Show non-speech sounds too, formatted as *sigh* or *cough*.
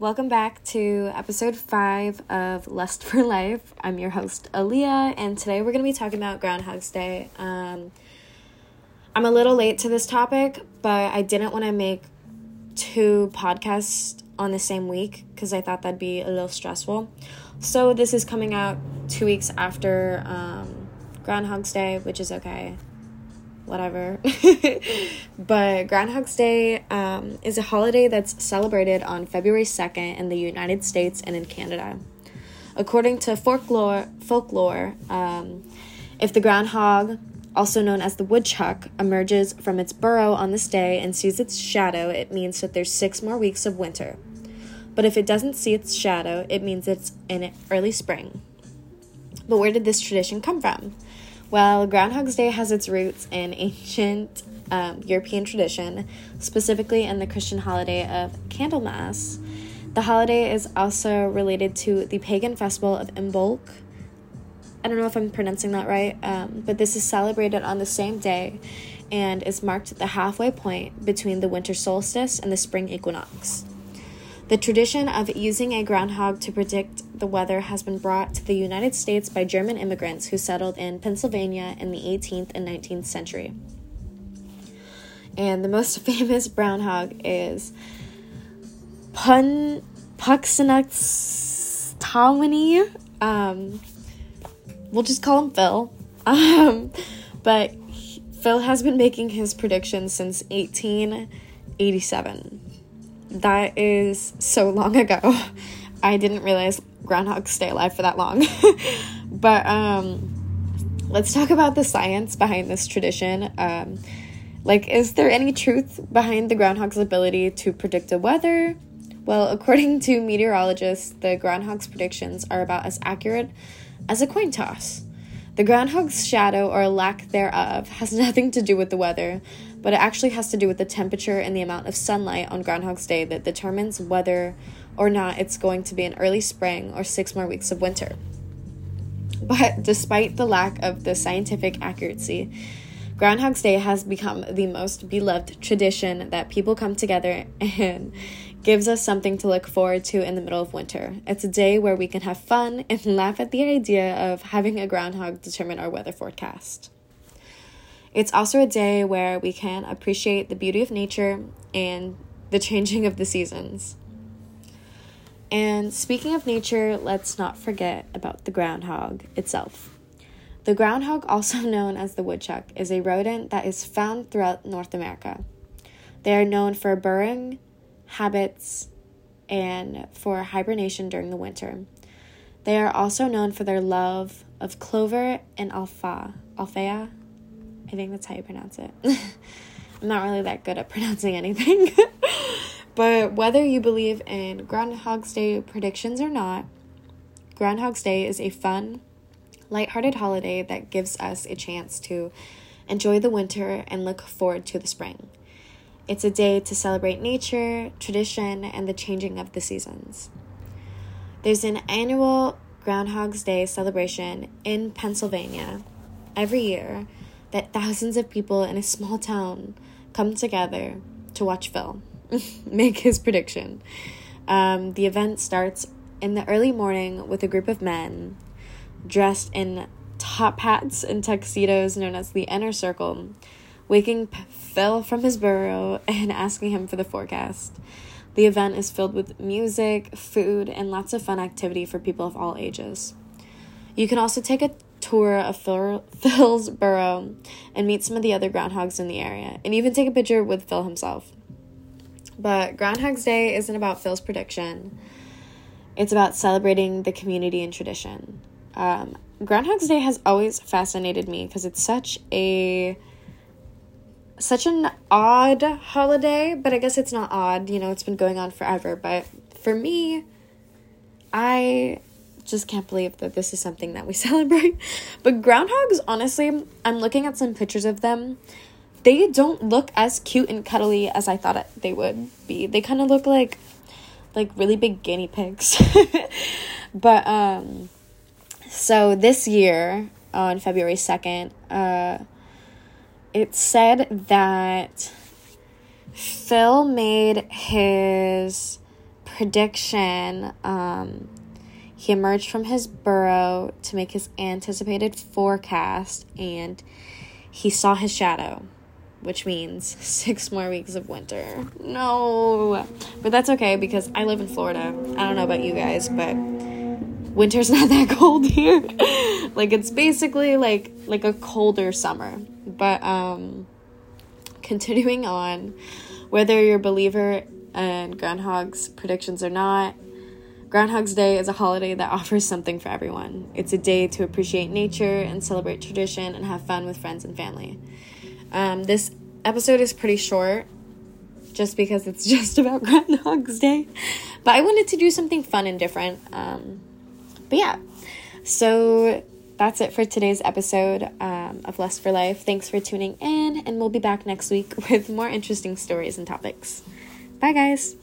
Welcome back to episode five of Lust for Life. I'm your host, Aaliyah, and today we're going to be talking about Groundhog's Day. Um, I'm a little late to this topic, but I didn't want to make two podcasts on the same week because I thought that'd be a little stressful. So this is coming out two weeks after um, Groundhog's Day, which is okay whatever. *laughs* but Groundhog's Day um, is a holiday that's celebrated on February 2nd in the United States and in Canada. According to folklore, folklore um, if the groundhog, also known as the woodchuck, emerges from its burrow on this day and sees its shadow, it means that there's six more weeks of winter. But if it doesn't see its shadow, it means it's in early spring. But where did this tradition come from? Well, Groundhog's Day has its roots in ancient um, European tradition, specifically in the Christian holiday of Candlemas. The holiday is also related to the pagan festival of Imbolc. I don't know if I'm pronouncing that right, um, but this is celebrated on the same day and is marked at the halfway point between the winter solstice and the spring equinox. The tradition of using a groundhog to predict the weather has been brought to the United States by German immigrants who settled in Pennsylvania in the 18th and 19th century. And the most *laughs* famous groundhog is Pun Punxsutawney. Um, we'll just call him Phil. *laughs* Um, but Phil has been making his predictions since 1887 that is so long ago. *laughs* I didn't realize groundhogs stay alive for that long. *laughs* but um, let's talk about the science behind this tradition. Um, like, is there any truth behind the groundhog's ability to predict the weather? Well, according to meteorologists, the groundhog's predictions are about as accurate as a coin toss. The groundhog's shadow or lack thereof has *laughs* nothing to do with the weather, but it actually has to do with the temperature and the amount of sunlight on Groundhog's Day that determines whether or not it's going to be an early spring or six more weeks of winter. But despite the lack of the scientific accuracy, Groundhog's Day has become the most beloved tradition that people come together and gives us something to look forward to in the middle of winter. It's a day where we can have fun and laugh at the idea of having a groundhog determine our weather forecast. It's also a day where we can appreciate the beauty of nature and the changing of the seasons. And speaking of nature, let's not forget about the groundhog itself. The groundhog, also *laughs* known as the woodchuck, is a rodent that is found throughout North America. They are known for burrowing habits and for hibernation during the winter. They are also known for their love of clover and alfalfa. Alfea? I think that's how you pronounce it. *laughs* I'm not really that good at *laughs* pronouncing anything. *laughs* but whether you believe in Groundhog's Day predictions or not, Groundhog's Day is a fun, lighthearted holiday that gives us a chance to enjoy the winter and look forward to the spring. It's a day to celebrate nature, tradition, and the changing of the seasons. There's an annual Groundhog's Day celebration in Pennsylvania every year that thousands of people in a small town come together to watch Phil *laughs* make his prediction. Um, the event starts in the early morning with a group of men dressed in top hats and tuxedos known as the Inner Circle, waking Phil from his burrow *laughs* and asking him for the forecast. The event is filled with music, food, and lots of fun activity for people of all ages. You can also take a tour of Phil, Phil's burrow and meet some of the other groundhogs in the area, and even take a picture with Phil himself. But Groundhog's Day isn't about Phil's prediction, it's about celebrating the community and tradition. Um, Groundhog's Day has always fascinated me because it's such a such an odd holiday, but I guess it's not odd, you know, it's been going on forever, but for me I just can't believe that this is something that we *laughs* celebrate. But groundhogs, honestly, I'm looking at some pictures of them. They don't look as cute and cuddly as I thought they would be. They kind of look like like really big guinea pigs. *laughs* but um so this year on February 2nd, uh it said that Phil made his prediction, um, he emerged from his burrow to make his anticipated forecast and he saw his shadow, which means *laughs* six more weeks of winter. No, but that's okay because I live in Florida. I don't know about you guys, but winter's *laughs* not that cold here. *laughs* like it's basically like like a colder summer. But um continuing on, whether you're a believer in groundhog's predictions or not, Groundhog's Day is a holiday that offers something for everyone. It's a day to appreciate nature and celebrate tradition and have fun with friends and family. Um, this episode is pretty short just because it's *laughs* just about Groundhog's Day. But I wanted to do something fun and different. Um, but yeah, so that's it for today's episode um, of Lust for Life. Thanks for tuning in, and we'll be back next week *laughs* with more interesting stories and topics. Bye, guys.